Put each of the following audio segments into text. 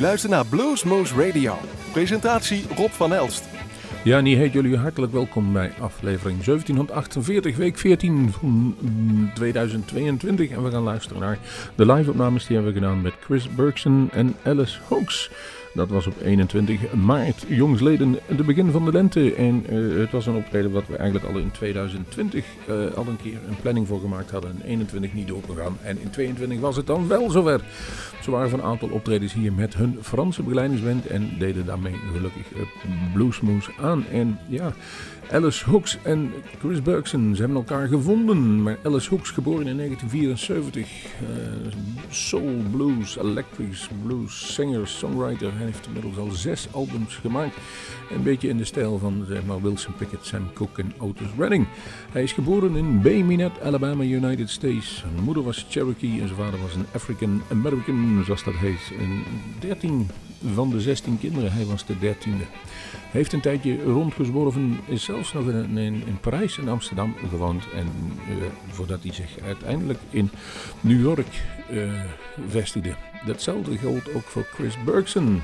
luistert naar Bluesmoose Radio. Presentatie Rob van Elst. Ja, en heet jullie hartelijk welkom bij aflevering 1748, week 14 van 2022. En we gaan luisteren naar de live-opnames die hebben gedaan met Chris Bergson en Alice Hoax. Dat was op 21 maart, jongsleden, de begin van de lente. En uh, het was een optreden wat we eigenlijk al in 2020 uh, al een keer een planning voor gemaakt hadden. In 21 niet doorgegaan. En in 22 was het dan wel zover. Ze waren van een aantal optredens hier met hun Franse begeleidingsband. En deden daarmee gelukkig Bluesmoes aan. En ja... Alice Hooks en Chris Bergson, ze hebben elkaar gevonden. Maar Alice Hooks, geboren in 1974, uh, soul blues, electric blues, singer, songwriter. Hij heeft inmiddels al zes albums gemaakt. Een beetje in de stijl van zeg maar, Wilson Pickett, Sam Cooke en Otis Redding. Hij is geboren in Bay Minette, Alabama, United States. Zijn moeder was Cherokee en zijn vader was een African American, zoals dat heet. En 13 van de 16 kinderen, hij was de dertiende. Heeft een tijdje rondgezworven, is zelfs nog in, in, in Parijs en Amsterdam gewoond. En uh, voordat hij zich uiteindelijk in New York uh, vestigde. Datzelfde geldt ook voor Chris Bergson.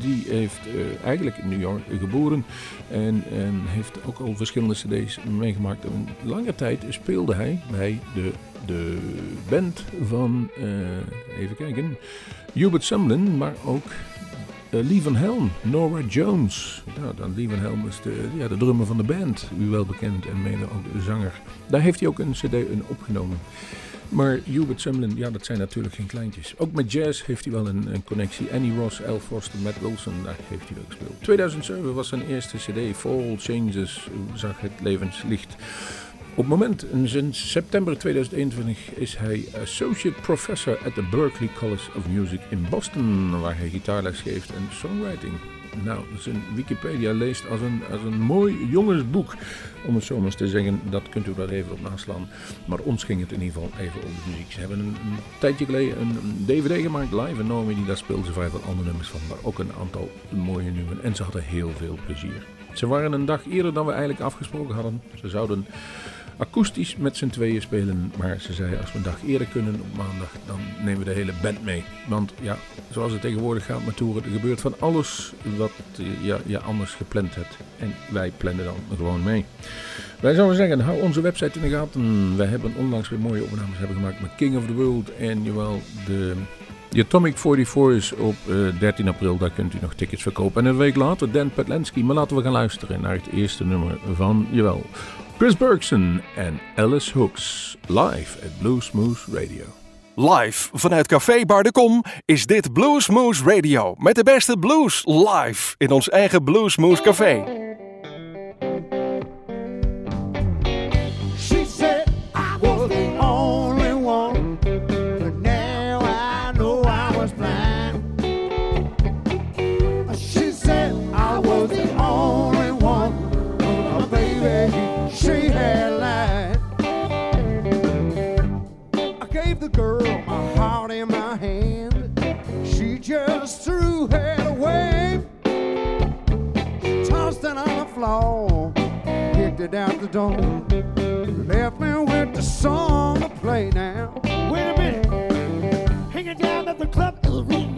Die heeft uh, eigenlijk in New York geboren en, en heeft ook al verschillende cd's meegemaakt. Lange tijd speelde hij bij de, de band van, even kijken, Hubert Sumlin, maar ook Lee Van Helm, Nora Jones. Nou, dan Lee Van Helm is de, ja, de drummer van de band, u wel bekend en mede ook de zanger. Daar heeft hij ook een cd in opgenomen. Maar Hubert Sumlin, ja, dat zijn natuurlijk geen kleintjes. Ook met jazz heeft hij wel een, een connectie. Annie Ross, Al Foster, Matt Wilson, daar heeft hij wel gespeeld. 2007 was zijn eerste cd, Fall Changes, zag het levenslicht. Op het moment, sinds september 2021, is hij Associate Professor at the Berklee College of Music in Boston, waar hij gitaarles geeft en songwriting. Nou, zijn Wikipedia leest als een, als een mooi jongensboek, om het zo maar eens te zeggen. Dat kunt u wel even op naslaan. Maar ons ging het in ieder geval even over de muziek. Ze hebben een, tijdje geleden een, een, DVD gemaakt, live, en Naomi, die daar speelde ze vijf andere nummers van, maar ook een aantal mooie nummers. En ze hadden heel veel plezier. Ze waren een dag eerder dan we eigenlijk afgesproken hadden. Ze zouden akoestisch met z'n tweeën spelen. Maar ze zei, als we een dag eerder kunnen op maandag, dan nemen we de hele band mee. Want ja, zoals het tegenwoordig gaat met toeren, er gebeurt van alles wat je, je anders gepland hebt. En wij plannen dan gewoon mee. Wij zouden zeggen, hou onze website in de gaten. Wij hebben onlangs weer mooie opnames hebben gemaakt met King of the World. En jawel, de... De Atomic 44 is op uh, 13 april, daar kunt u nog tickets verkopen. En een week later Dan Petlenski. Maar laten we gaan luisteren naar het eerste nummer van, jawel, Chris Bergson en Alice Hooks live at Bluesmoose Radio. Live vanuit Café Bar de Kom is dit Bluesmoose Radio met de beste blues live in ons eigen Bluesmoose Café. Kicked it out the door. Left me with the song to play now. Wait a minute. Hanging down at the club. It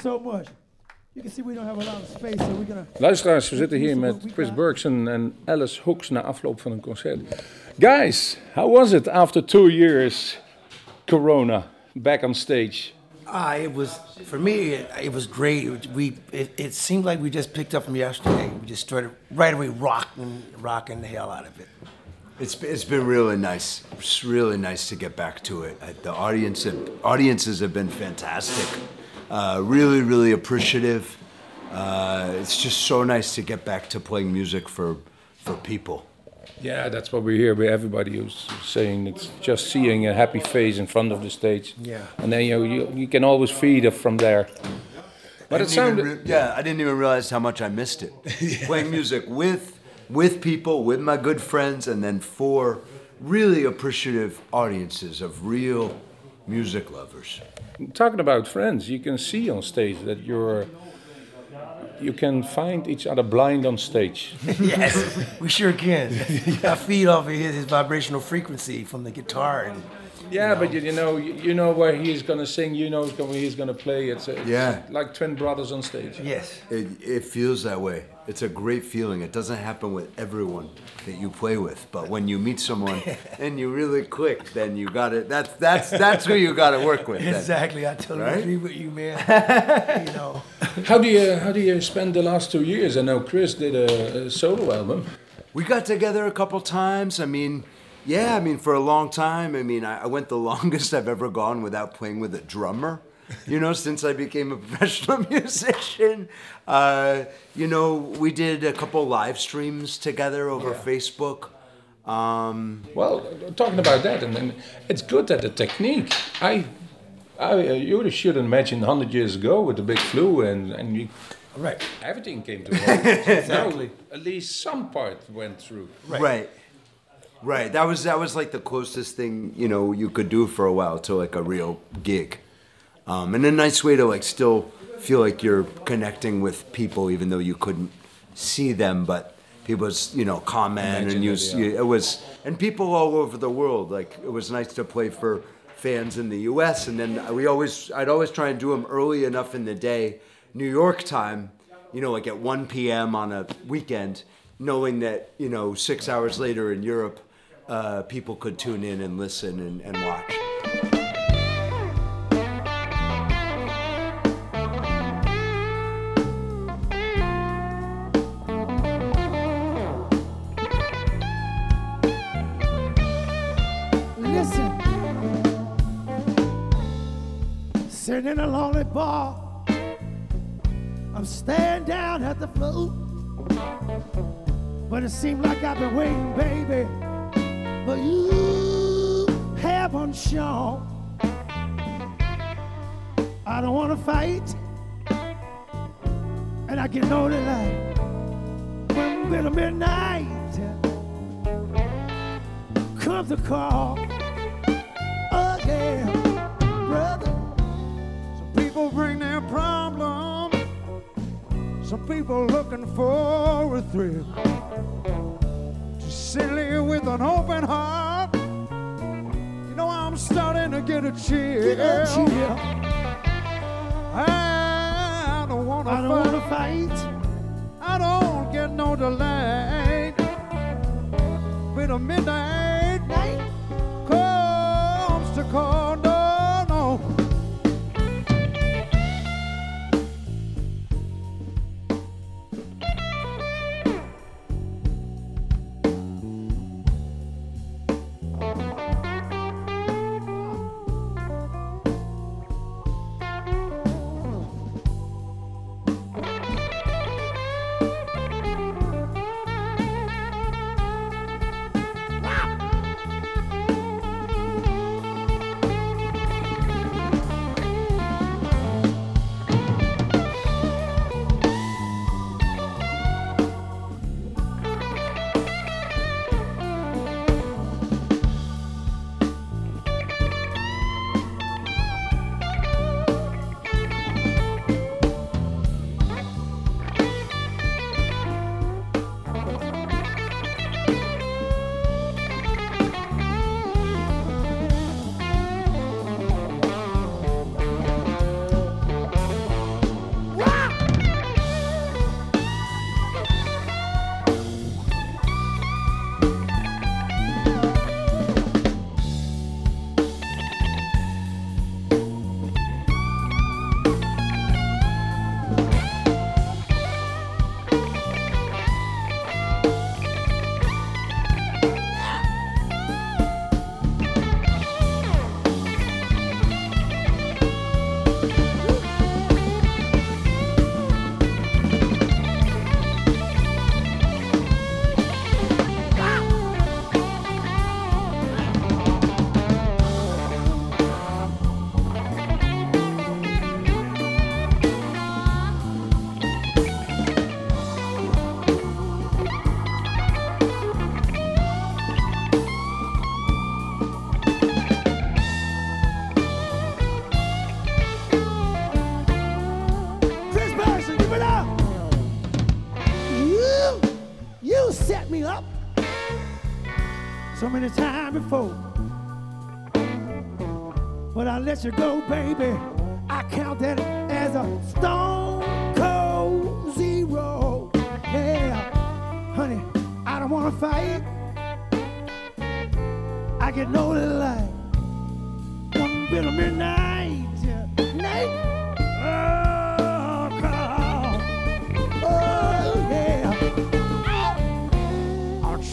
so much. You can see we don't have a lot of space, so we're gonna. Luisteraars, we zitten hier met Chris Bergson en Ellis Hooks na afloop van een concert. Guys, how was it after two years Corona back on stage? Ah, it was for me. It, it was great. It, we it, it seemed like we just picked up from yesterday. We just started right away rocking, rocking the hell out of it. It's it's been really nice. It's really nice to get back to it. The audience audiences have been fantastic. Uh, really, really appreciative. Uh, it's just so nice to get back to playing music for for people. Yeah, that's what we hear. We everybody who's saying it's just seeing a happy face in front of the stage. Yeah. and then you you, you can always feed it from there. But I it sounded re- yeah, I didn't even realize how much I missed it. Playing music with with people, with my good friends, and then for really appreciative audiences of real music lovers. Talking about friends. You can see on stage that you're. You can find each other blind on stage. yes, we sure can. I feed off of his, his vibrational frequency from the guitar, and Yeah, but you, you know, you, you know where he's gonna sing. You know where he's gonna play. It's, a, it's Yeah. like twin brothers on stage. yes, It, it feels that way. It's a great feeling. It doesn't happen with everyone that you play with, but when you meet someone and you really click, then you got it. That's that's that's who you got to work with. then. exactly. I totally Right? agree with you, man. you know, How do you how do you spend the last two years? I know Chris did a, a solo album. We got together a couple times. I mean, yeah, I mean, for a long time. I mean, I, I went the longest I've ever gone without playing with a drummer. You know, since I became a professional musician. Uh, you know, we did a couple live streams together over Facebook. Um, Well, talking about that, and then it's good that the technique. I, I uh, you should imagine hundred years ago with the big flu and and you, right? everything came to halt. Exactly. Now, at least some part went through. Right. right. That was that was like the closest thing you know you could do for a while to like a real gig, um, and a nice way to like still feel like you're connecting with people even though you couldn't see them, but people was you know comment Imagine and it, use yeah. it was and people all over the world like it was nice to play for fans in the U.S. and then we always I'd always try and do them early enough in the day, New York time, you know, like at 1 p.m. on a weekend, knowing that you know six hours later in Europe, uh, people could tune in and listen and, and watch. Sitting in a lonely bar. I'm staring down at the floor. But it seems like I've been waiting, baby. But you haven't shown. I don't want to fight. And I know that like when middle midnight comes the call people bring their problems. Some people looking for a thrill. Just silly with an open heart. You know I'm starting to get a chill. Get a chill. I don't wanna I don't fight. wanna fight. I don't get no delay. With a midnight many times before. But I let you go, baby. I count that as a stone cold zero. Yeah, honey, I don't wanna fight. I get no light. One bit of midnight,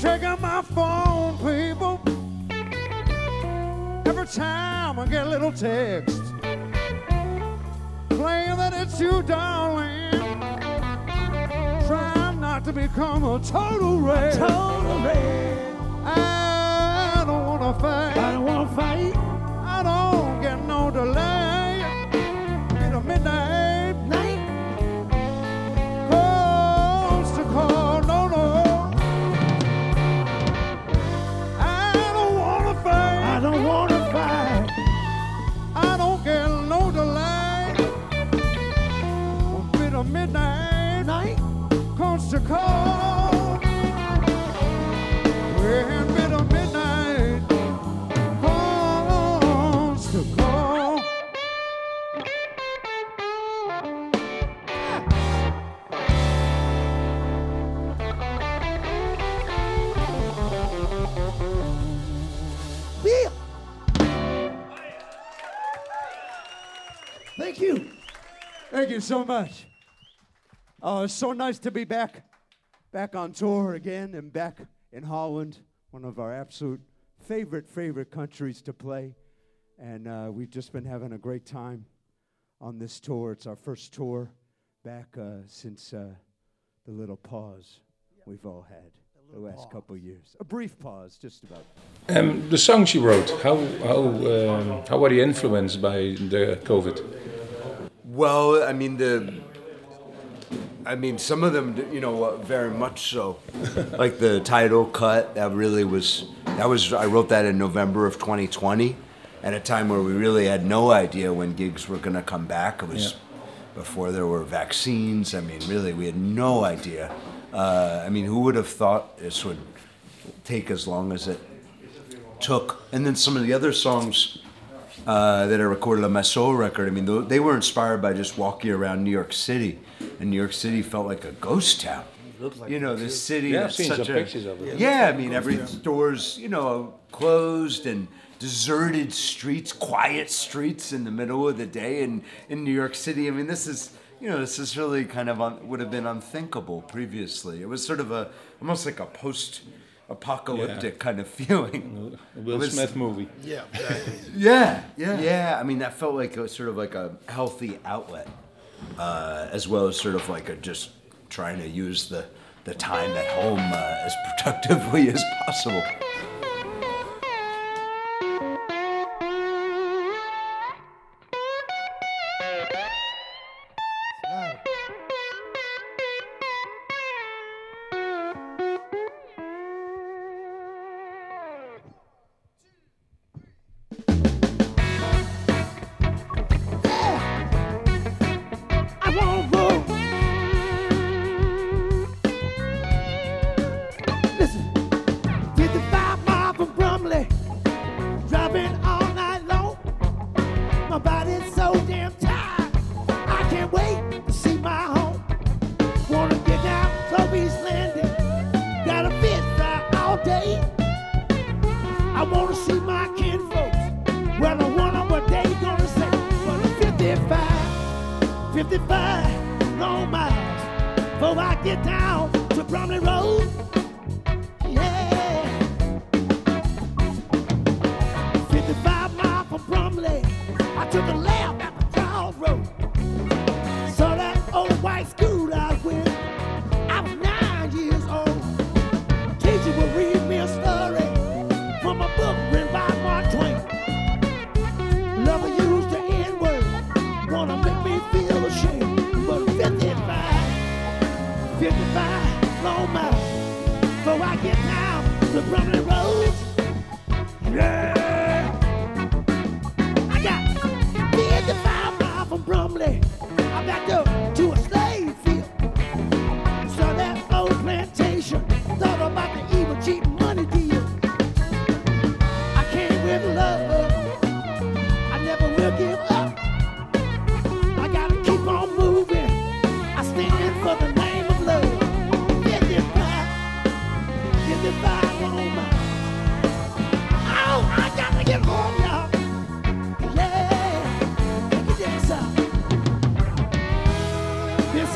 checking my phone, people. Every time I get a little text playing that it's you, darling. Trying not to become a total wreck. Total red. I don't wanna fight. I don't wanna fight. I don't get no delay. Thank you. Thank you so much. Oh, it's so nice to be back, back on tour again and back in Holland, one of our absolute favorite, favorite countries to play. And uh, we've just been having a great time on this tour. It's our first tour back uh, since uh, the little pause we've all had the last couple of years. A brief pause, just about. Um, the songs you wrote, how how um, how were they influenced by the COVID? Well, I mean the. I mean, some of them, you know, uh, very much so. like the title cut, that really was. That was. I wrote that in November of 2020, at a time where we really had no idea when gigs were going to come back. It was Yeah. before there were vaccines. I mean, really, we had no idea. Uh, I mean, who would have thought this would take as long as it took? And then some of the other songs uh, that I recorded on my soul record. I mean, they were inspired by just walking around New York City, and New York City felt like a ghost town. you know, this city. Yeah, I've seen such some a, pictures of it. Yeah, I mean, every store's you know closed and deserted streets, quiet streets in the middle of the day in in New York City. I mean, this is. You know, this is really kind of un, would have been unthinkable previously. It was sort of a almost like a post-apocalyptic Yeah. kind of feeling. Will was- Smith movie. Yeah. Yeah, yeah, yeah. I mean, that felt like a sort of like a healthy outlet, uh, as well as sort of like a just trying to use the the time at home uh, as productively as possible.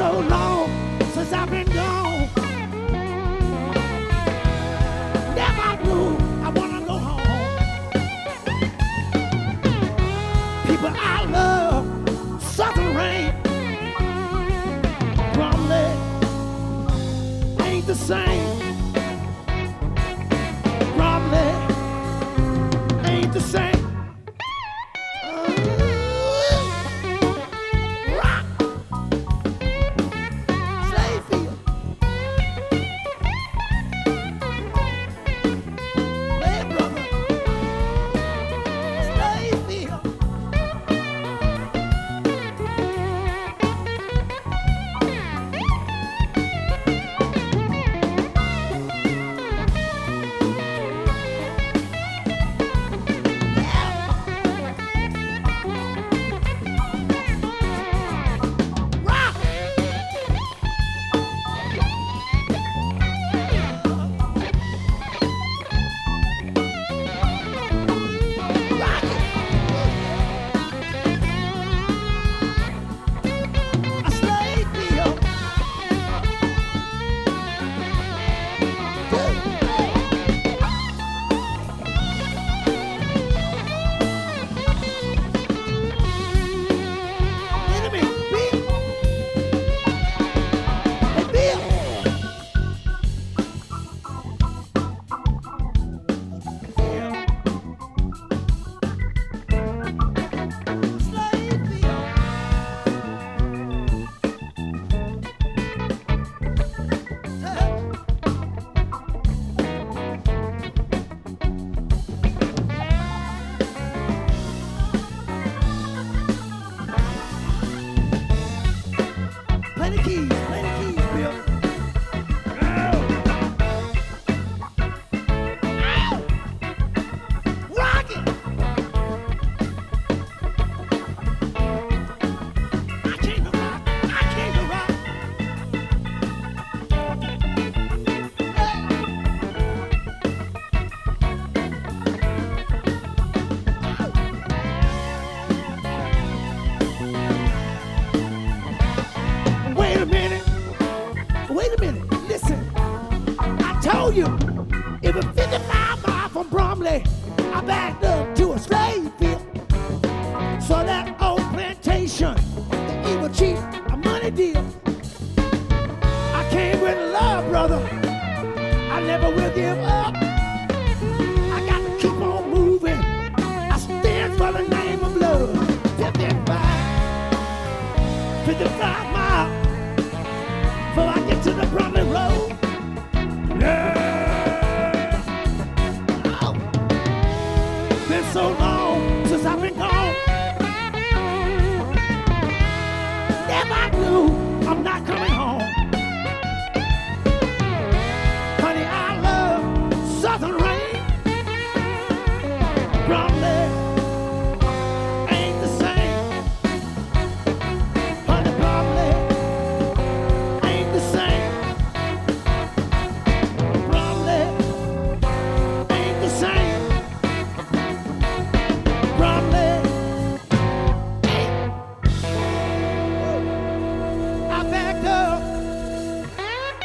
So long since I've been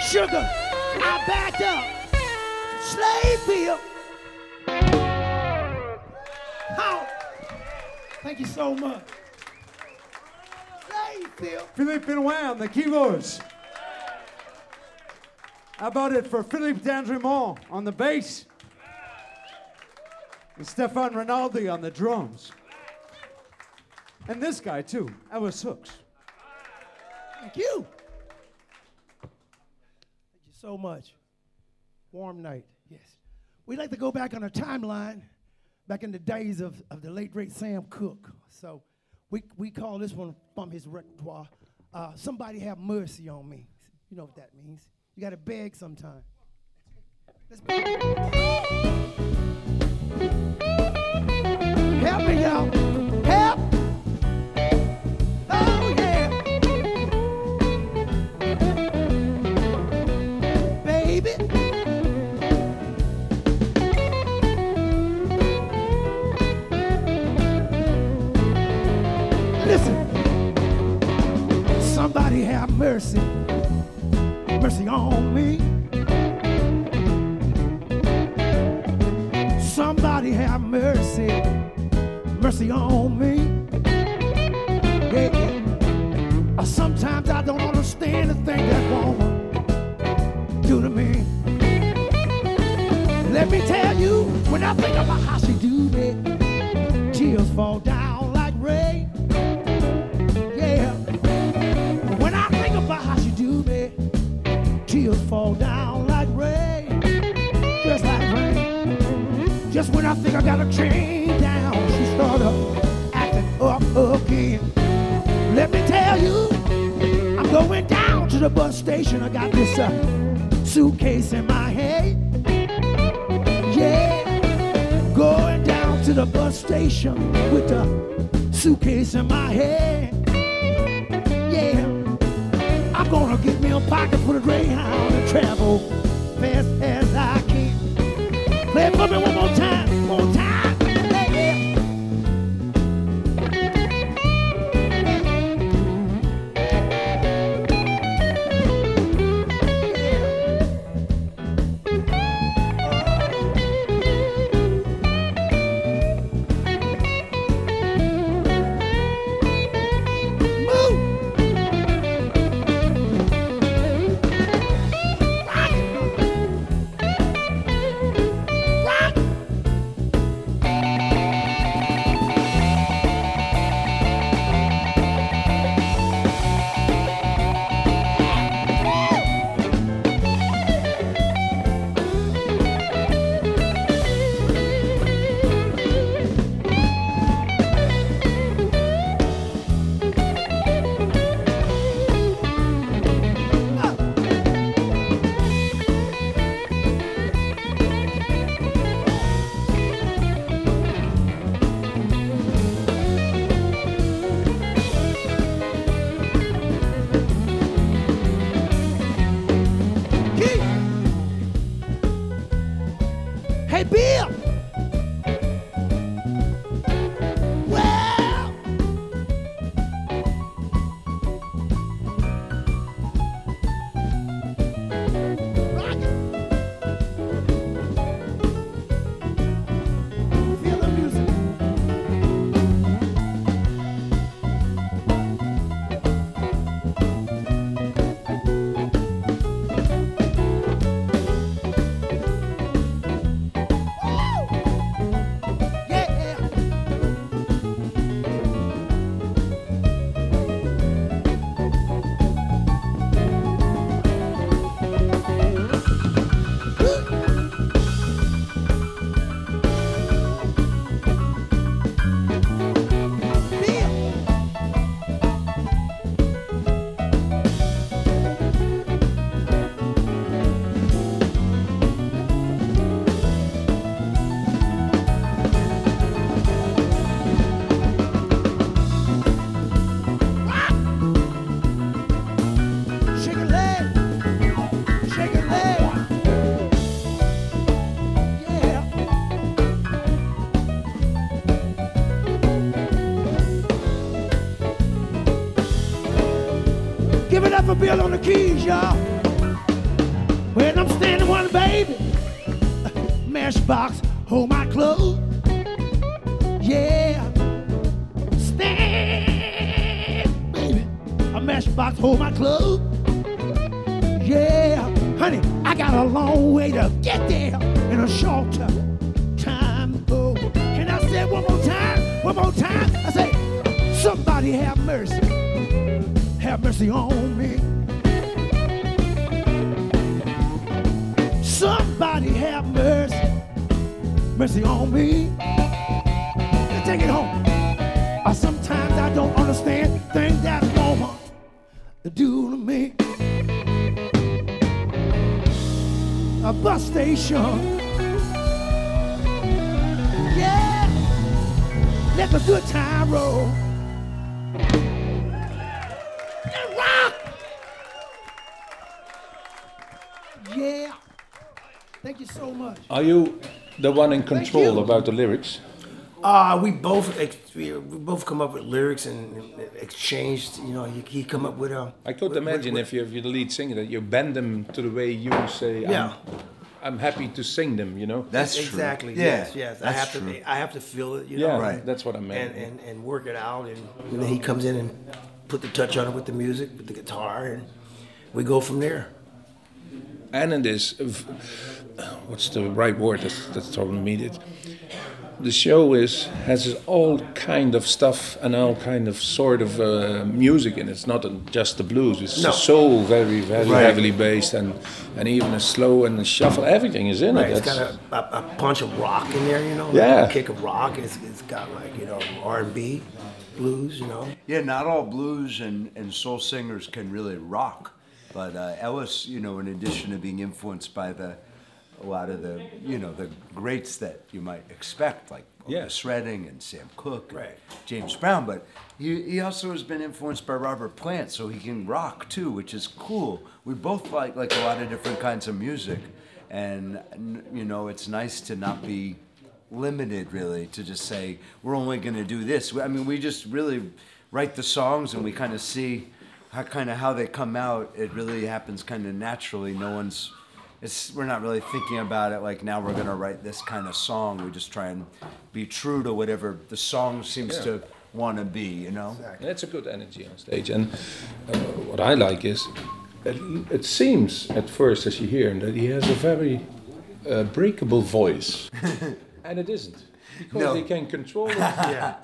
Sugar, I backed up. Slave bill. How? Thank you so much. Slave bill. Philippe Benoit on the keyboards. How about it for Philippe Dandremont on the bass? And Stefan Rinaldi on the drums. And this guy too, Ellis Hooks. Thank you. So much. Warm night, yes. We like to go back on a timeline, back in the days of, of the late great Sam Cooke. So we, we call this one from his repertoire. Uh, Somebody have mercy on me. You know what that means. You got to beg sometime. Let's. Help me, y'all. Mercy, mercy on me. Somebody have mercy, mercy on me. Yeah. Uh, Sometimes I don't understand the thing that woman do to me. Let me tell you, when I think about how she do me, tears fall down like rain. Tears fall down like rain. Just like rain. Just when I think I got a chain down, she started acting up again. Let me tell you, I'm going down to the bus station. I got this uh, suitcase in my hand. Yeah, going down to the bus station with the suitcase in my hand. I'm gonna get me a pocket for the Greyhound and travel fast as I can. Play it for me one more time, Bill on the keys, y'all. When I'm standing one baby, Matchbox, hold my clothes. Yeah. Stand, baby. A matchbox, hold my clothes. Yeah, honey, I got a long way to get there in a short time. Oh, can I say one more time? One more time. I say, somebody have mercy. Mercy on me. Somebody have mercy. Mercy on me. Now take it home. Uh, sometimes I don't understand things that woman do to me. A bus station. Yeah. Let the good time roll. Yeah. Thank you so much. Are you the one in control about the lyrics? Uh, we both ex- we we both come up with lyrics and and exchanged. You know, he, he come up with a. I could with- imagine with- if you're the lead singer that you bend them to the way you say, I'm, Yeah. I'm happy to sing them, you know? That's true. exactly. Yeah, Yes, yes. I that's have true. to. I have to feel it. You Yeah, know. Right. that's what I meant. And, and and work it out, and, and then he comes in and put the touch on it with the music, with the guitar, and we go from there. And it is v- what's the right word that's, that's totally needed the show is has all kind of stuff and all kind of sort of uh, music in it. It's not a, just the blues. It's No. so very very Right. heavily based and and even a slow and a shuffle. Everything is in Right, it. it's got a, a, a punch of rock in there, you know. Yeah. Like a kick of rock. It's, it's got like you know R and B, blues, you know. Yeah, not all blues and, and soul singers can really rock, but uh, Ellis, you know, in addition to being influenced by the a lot of the you know the greats that you might expect, like. Otis Redding and Sam Cooke, and Right. James Brown, but he, he also has been influenced by Robert Plant, so he can rock too, which is cool. We both like like a lot of different kinds of music, and you know, it's nice to not be limited really to just say we're only going to do this. I mean, we just really write the songs and we kind of see how kind of how they come out. It really happens kind of naturally. No one's it's we're not really thinking about it like now we're going to write this kind of song. We just try and be true to whatever the song seems Yeah. to want to be, you know. And it's a good energy on stage. And uh, what I like is, it, it seems at first as you hear him that he has a very uh, breakable voice, and it isn't because No. he can control it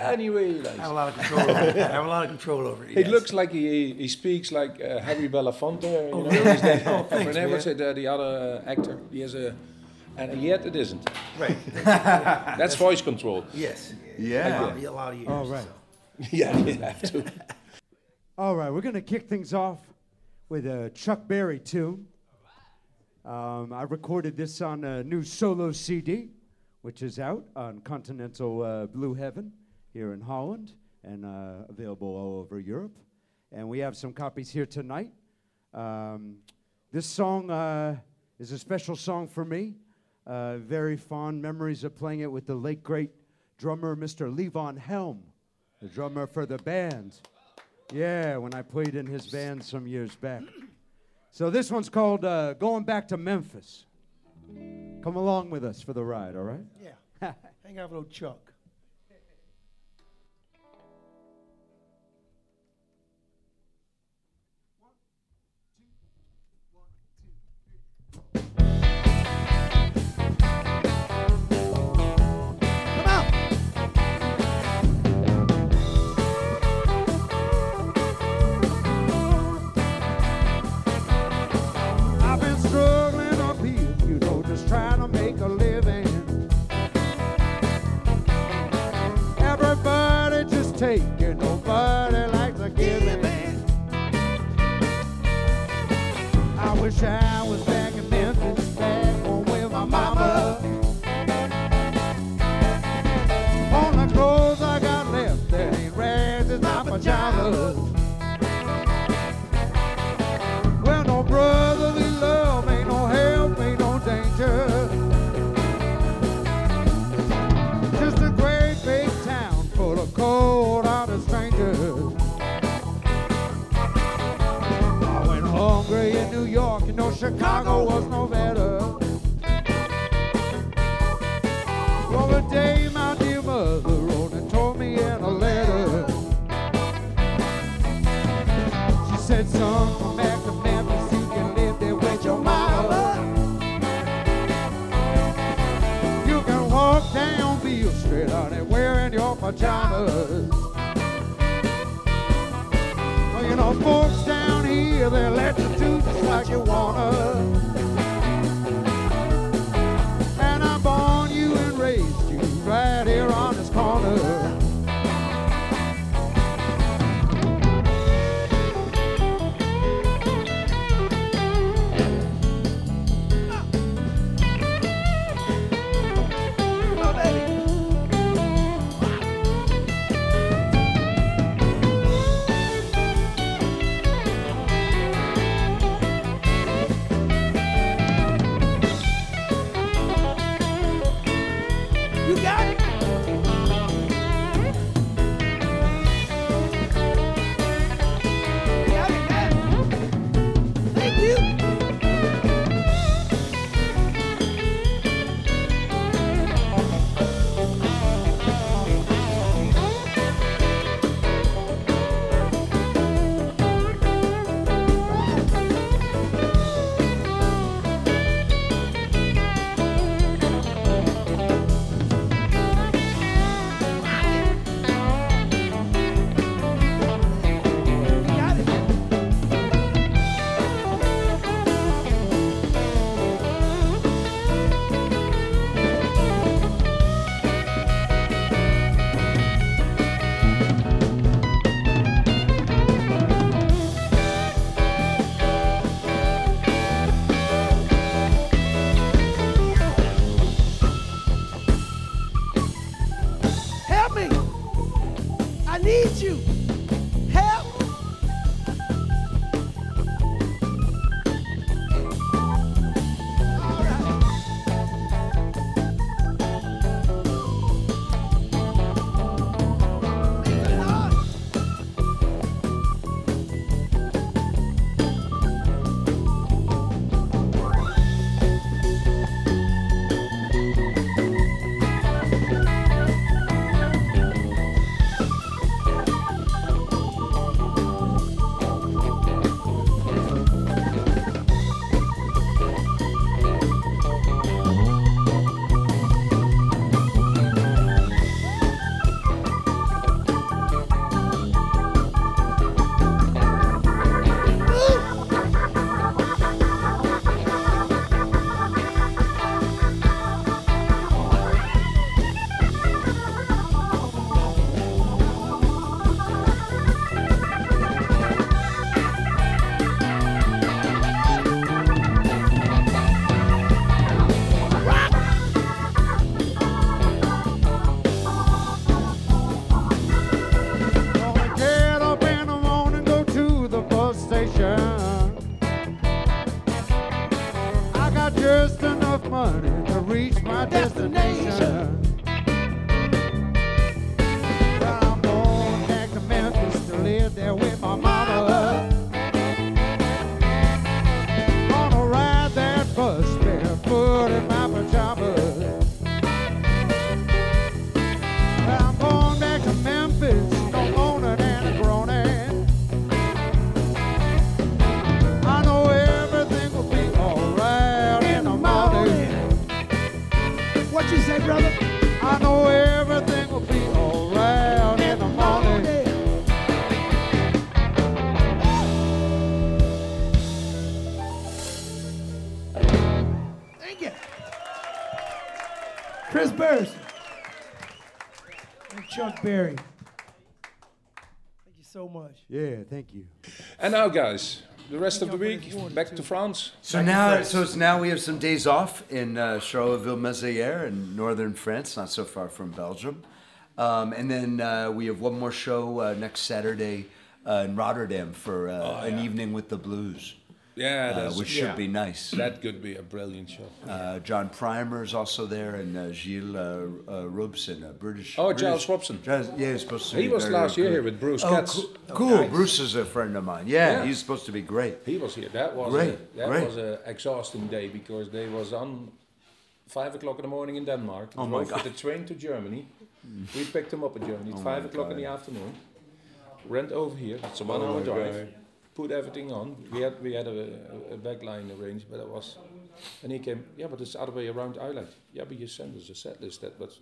any way he likes. I have a lot of control. over it. I have a lot of control over it. It yes. looks like he, he speaks like uh, Harry Belafonte. You know, really? he's the, Oh, thanks, Renee, what's it, uh, the other uh, actor? He has a, and yet it isn't. right. That's voice control. Yes. Yeah. A lot, a lot of years. All right. so. yeah, you have to. All right, we're going to kick things off with a Chuck Berry tune. Um, I recorded this on a new solo CD, which is out on Continental uh, Blue Heaven here in Holland and uh, available all over Europe. And we have some copies here tonight. Um, this song uh, is a special song for me. Uh, very fond memories of playing it with the late great drummer, Mr. Levon Helm, the drummer for the band. Yeah, when I played in his band some years back. So this one's called uh, Going Back to Memphis. Come along with us for the ride, all right? Yeah. Hang out with old Chuck. Taking, nobody Chicago was no better. Well, the day my dear mother wrote and told me in a letter. She said, son, come back to Memphis, you can live there with your mama. You can walk down Beale Street, honey, wearing your pajamas. Well, you know, folks here, they let you do just like you wanna. And Berry. Thank you so much. Yeah, thank you. And now, guys, the rest of the week, back to France. So now, so it's now we have some days off in uh, Charleville-Mézières in northern France, not so far from Belgium, um, and then uh, we have one more show uh, next Saturday uh, in Rotterdam for uh, an evening with the blues, Yeah, uh, that's, which should yeah. be nice. That could be a brilliant show. Uh, John Primer is also there, and uh, Gilles uh, uh, Robson, a British. Oh, British- Giles Robson. Giles- yeah, he's supposed to. He be was very, last year good. here with Bruce Oh, Katz. cool. cool. Bruce is a friend of mine. Yeah, Yeah. he's supposed to be great. He was here. That was Great, a, that great. was an exhausting day because they was on five o'clock in the morning in Denmark. Oh my God. with the train to Germany. We picked him up in Germany at five o'clock in the afternoon. Went over here. It's a one-hour drive. Put everything on. We had we had a, a, backline arranged, but it was. And he came. Yeah, but it's the other way around. I like. Yeah, but you send us a set list. That but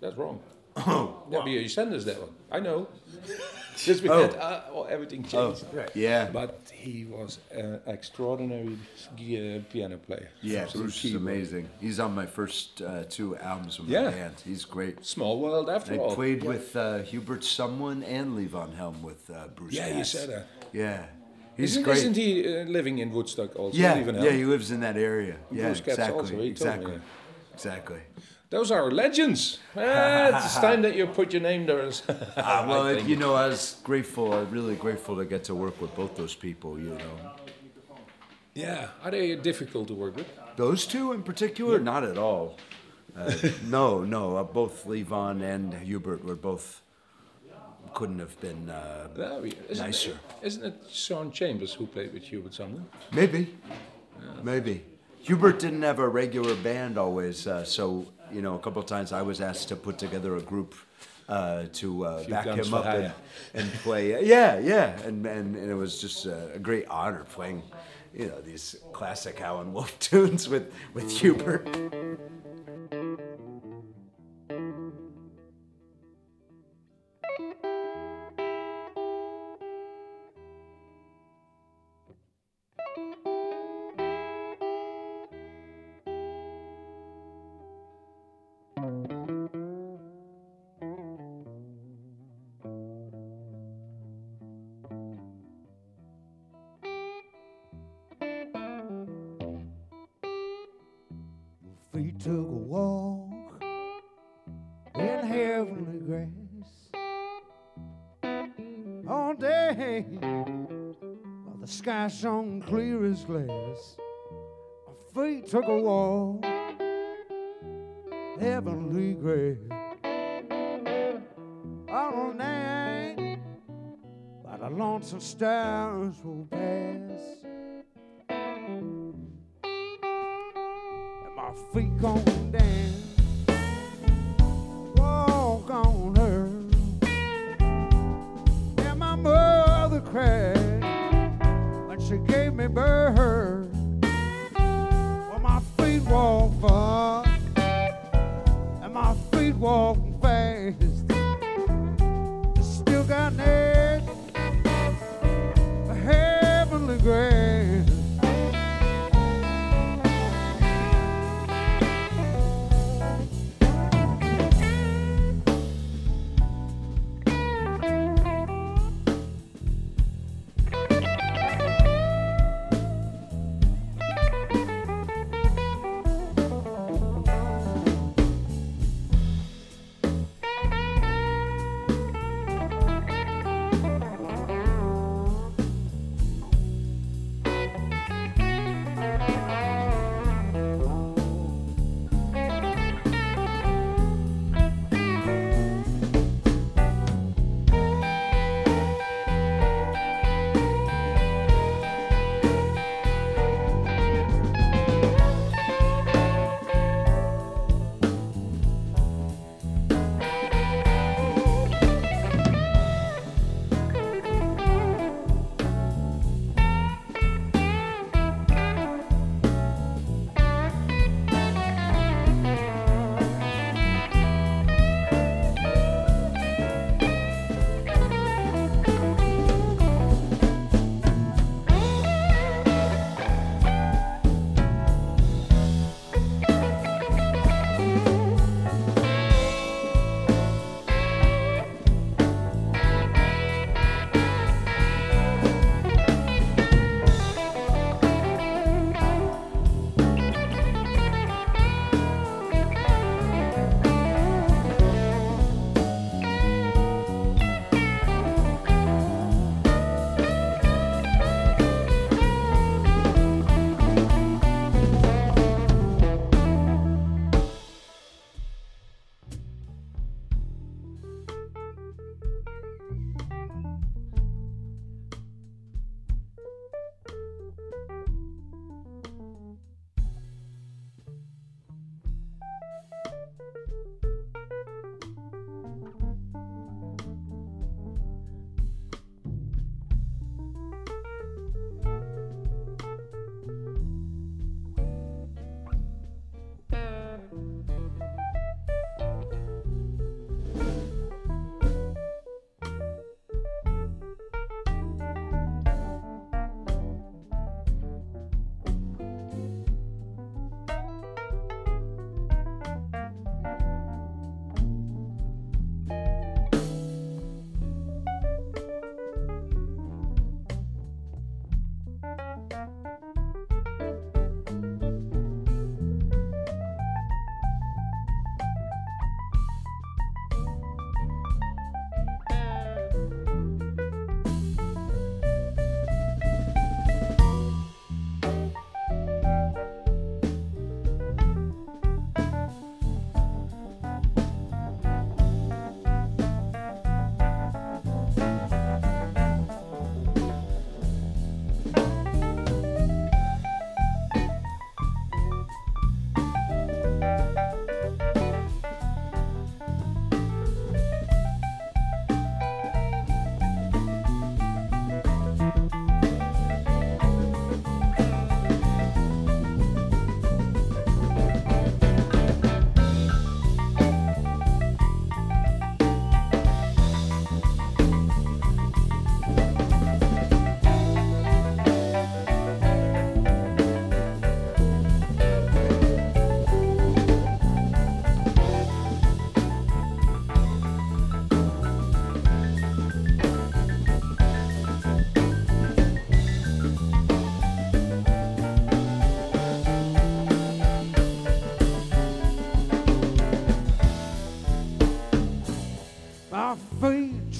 that's wrong. Oh, Yeah, but you send us that one. I know. Just we Oh. had uh, well, everything oh, changed. yeah. But he was an extraordinary piano player. Yeah, Bruce is amazing. He's on my first uh, two albums with my Yeah. band. He's great. Small world after I all. played with uh, Hubert Sumlin and Levon Helm with uh, Bruce. Yeah, you said that. Yeah, he's Isn't, great. isn't he uh, living in Woodstock also? yeah, Even yeah, now? he lives in that area. Yeah, Bruce exactly, also, he told me, exactly, yeah. exactly. Those are legends. Ah, it's time that you put your name there. Ah, well, it, you know, I was grateful. I'm really grateful to get to work with both those people. You know, yeah, are they difficult to work with? those two in particular, not at all. Uh, no, no, uh, both Levon and Hubert were both couldn't have been uh, isn't nicer. It, isn't it Sean Chambers who played with Hubert something? Maybe, maybe. Hubert didn't have a regular band always, uh, so you know, a couple of times I was asked to put together a group uh, to uh, back him up and, and play. Yeah, yeah, and, and and it was just a, a great honor playing, you know, these classic Howlin' Wolf tunes with with Hubert. Feet took a walk in heavenly grass. rain. While the sky shone clear as glass, my feet took a walk, heavenly grace. All night, by the lonesome stars will pass. And my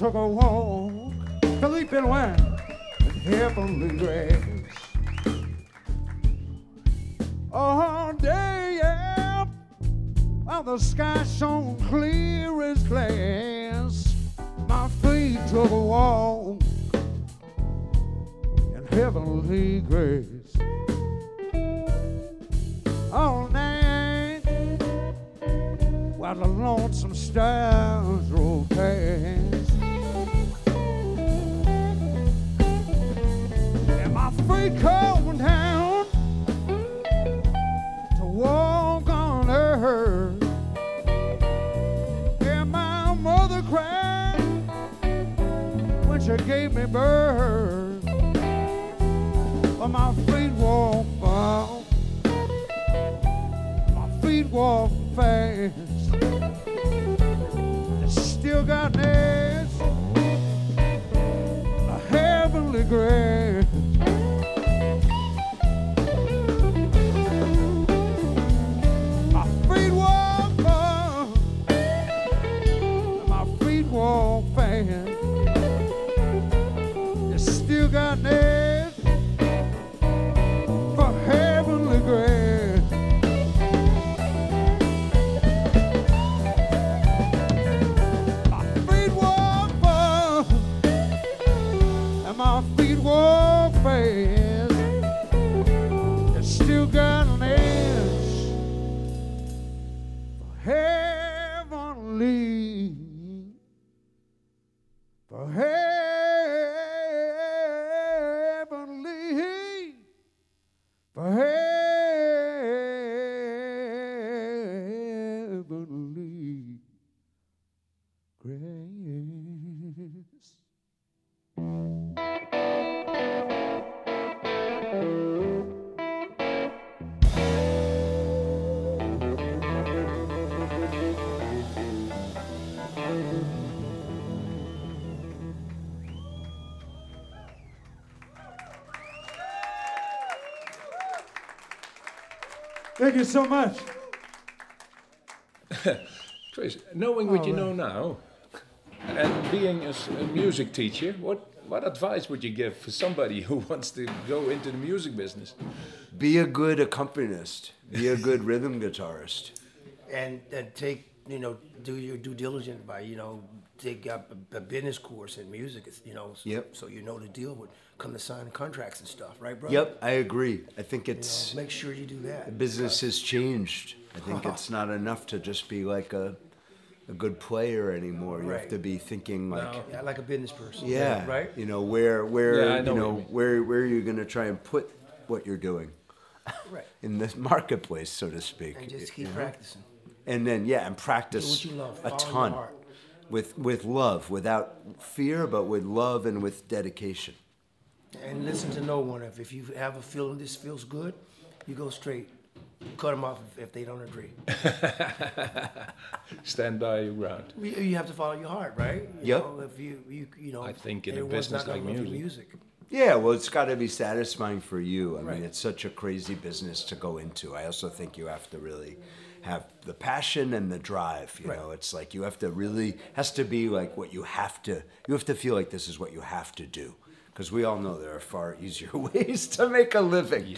took a walk sleeping where heavenly grace. All day, yeah, while the sky Thank you so much. Chris, knowing what you oh, know now, and being a music teacher, what what advice would you give for somebody who wants to go into the music business? Be a good accompanist. Be a good rhythm guitarist. and and take you know do your due diligence by you know take up a, a business course in music. You know, so, Yep. so you know the deal with come to sign contracts and stuff, right, bro? Yep, I agree. I think You know, it's make sure you do that. business has changed. I think it's not enough to just be like a a good player anymore. You have to be thinking like No. Yeah, like a business person. yeah, Right. You know where where Yeah, know you know you where where are you going to try and put what you're doing Right. in this marketplace, so to speak. And just you keep know? practicing. and then yeah, and practice what you love. a Follow your ton heart. With with love, without fear, but with love and with dedication. And listen to no one. If, if you have a feeling this feels good, you go straight. Cut them off if, if they don't agree. Stand by your ground. You, you have to follow your heart, right? You Yep. Know, if you, you, you know, I think in a business not like music. music. Yeah, well, it's got to be satisfying for you. I Right. mean, it's such a crazy business to go into. I also think you have to really have the passion and the drive. You Right. know, it's like you have to really has to be like what you have to. You have to feel like this is what you have to do. Because we all know there are far easier ways to make a living.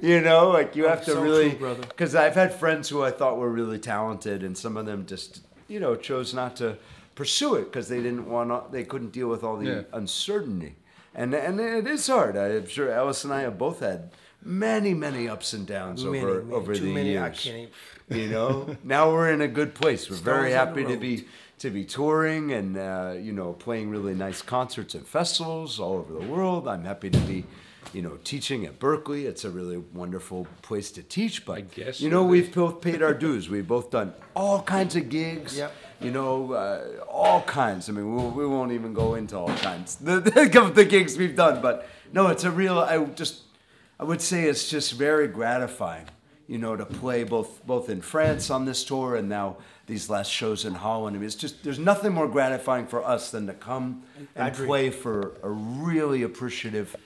You know, like you oh, have to so really. Because I've had friends who I thought were really talented, and some of them just, you know, chose not to pursue it because they didn't want to. They couldn't deal with all the Yeah. uncertainty. And and it is hard. I'm sure Ellis and I have both had many, many ups and downs Many, over many, over too the years. You know, now we're in a good place. We're very on the happy to be to be touring and uh, you know playing really nice concerts and festivals all over the world. I'm happy to be. You know, teaching at Berkeley, it's a really wonderful place to teach. But I guess you know, we've both paid our dues. We've both done all kinds of gigs Yep. you know, uh, all kinds. I mean, we'll, we won't even go into all kinds the, the, of the gigs we've done, but no, it's a real. I just, I would say it's just very gratifying, you know, to play both both in France on this tour and now these last shows in Holland. I mean, it's just there's nothing more gratifying for us than to come and play for a really appreciative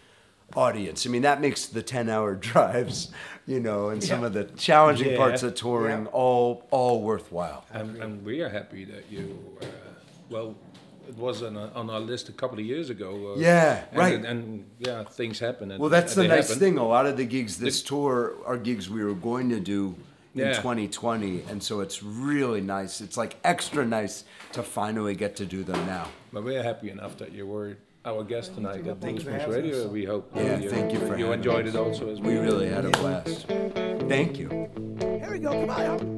audience. I mean, that makes the 10-hour drives, you know, and some of the challenging Yeah. parts of touring Yeah. all all worthwhile. And, and we are happy that you, uh, well, it was on, a, on our list a couple of years ago. Uh, Yeah, and, right. And, and, yeah, things happen. And, Well, that's the and they nice happen. thing. A lot of the gigs this tour are gigs we were going to do in Yeah. 2020, and so it's really nice. It's like extra nice to finally get to do them now. But we're happy enough that you were our guest tonight at Thank Blues you for Moose having Radio. We hope Yeah, you, thank you for you enjoyed us. it also as We well. really had a blast. Thank you. Here we go. Come on,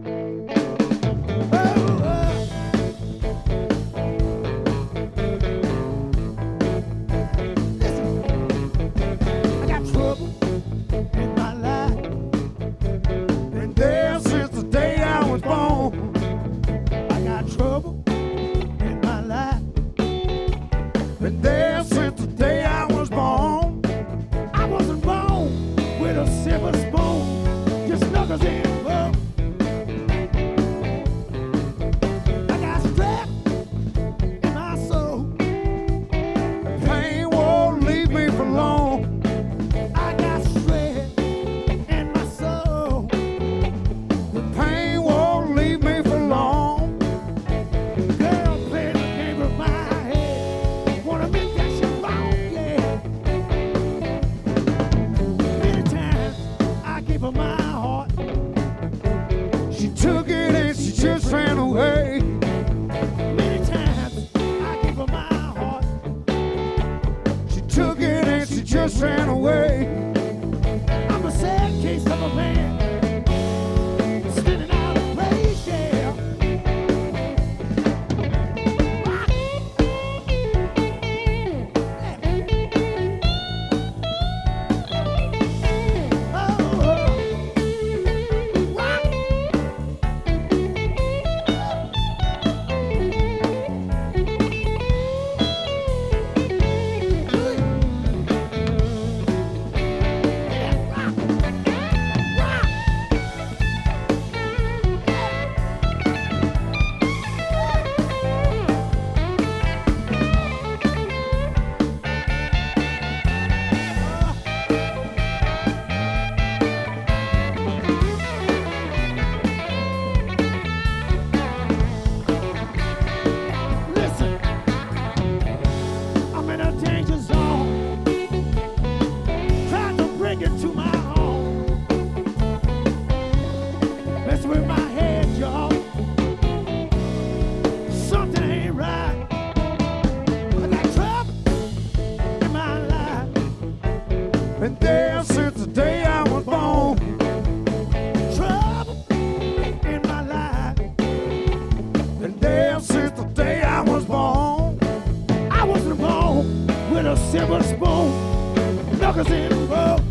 silver spoon, knuckles in the road.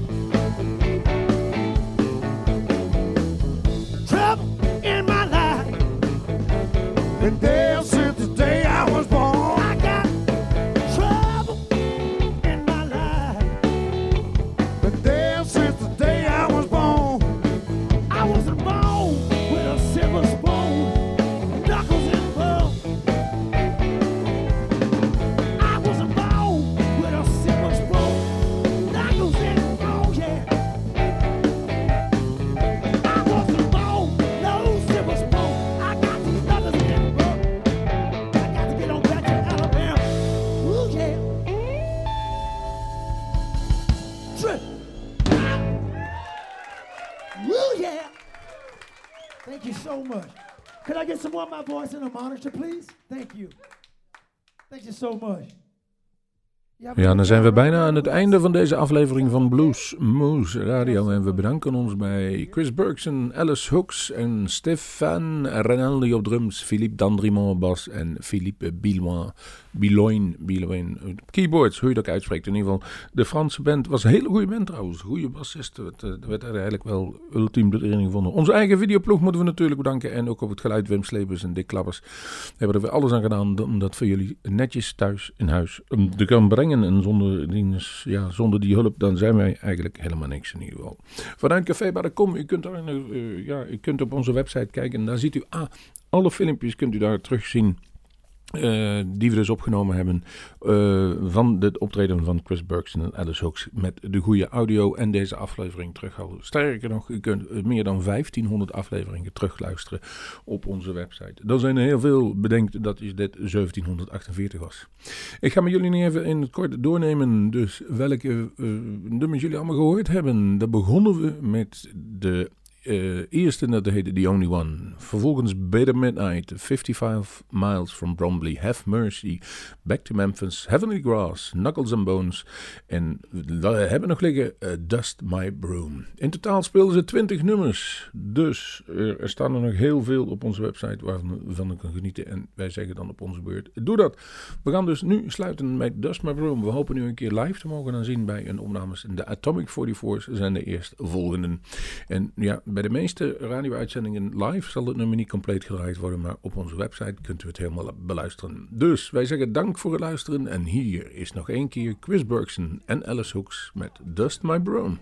Trouble in my life. Been there Of my voice in a monitor, please? Thank you. Thank you so much. Ja, dan zijn we bijna aan het einde van deze aflevering van Blues Moose Radio. En we bedanken ons bij Chris Bergson, Alice Hooks en Stefan Renaldi op drums, Philippe Dandrimont op bas en Philippe Biloin, Biloin, Biloin op keyboards, hoe je dat uitspreekt. In ieder geval, de Franse band was een hele goede band trouwens, goede bassist. Het eh, werd er eigenlijk wel ultiem erin gevonden. Onze eigen videoploeg moeten we natuurlijk bedanken en ook op het geluid Wim Slebers en Dick Klappers. Hebben er weer alles aan gedaan om dat voor jullie netjes thuis in huis um, te kunnen brengen. En zonder, die, ja, zonder die hulp dan zijn wij eigenlijk helemaal niks in ieder geval. Vanuit Café bij de Kom, u kunt, daar, uh, ja, u kunt op onze website kijken en daar ziet u ah, alle filmpjes kunt u daar terugzien Uh, die we dus opgenomen hebben uh, van het optreden van Chris Burkson en Alice Hooks met de goede audio en deze aflevering terughouden. Sterker nog, u kunt meer dan 1500 afleveringen terugluisteren op onze website. Er zijn er heel veel, bedenkt dat dit 1748 was. Ik ga met jullie nu even in het kort doornemen, dus welke uh, nummers jullie allemaal gehoord hebben. Daar begonnen we met de uh, eerst en dat heette The Only One. Vervolgens Better Midnight, 55 Miles from Bromley, Have Mercy, Back to Memphis, Heavenly Grass, Knuckles and Bones. En we hebben nog liggen uh, Dust My Broom. In totaal speelden ze 20 nummers. Dus uh, er staan er nog heel veel op onze website waarvan we kan genieten. En wij zeggen dan op onze beurt, doe dat. We gaan dus nu sluiten met Dust My Broom. We hopen nu een keer live te mogen dan zien bij een opnames. De Atomic 44's zijn de eerstvolgenden. En ja, bij de meeste radio-uitzendingen live zal het nummer niet compleet gedraaid worden, maar op onze website kunt u het helemaal beluisteren. Dus wij zeggen dank voor het luisteren en hier is nog één keer Chris Bergson en Alice Hooks met Dust My Broom.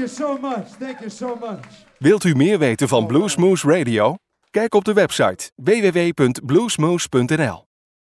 You so much. Thank you so much. Wilt u meer weten van Bluesmoose Radio? Kijk op de website www.bluesmoose.nl.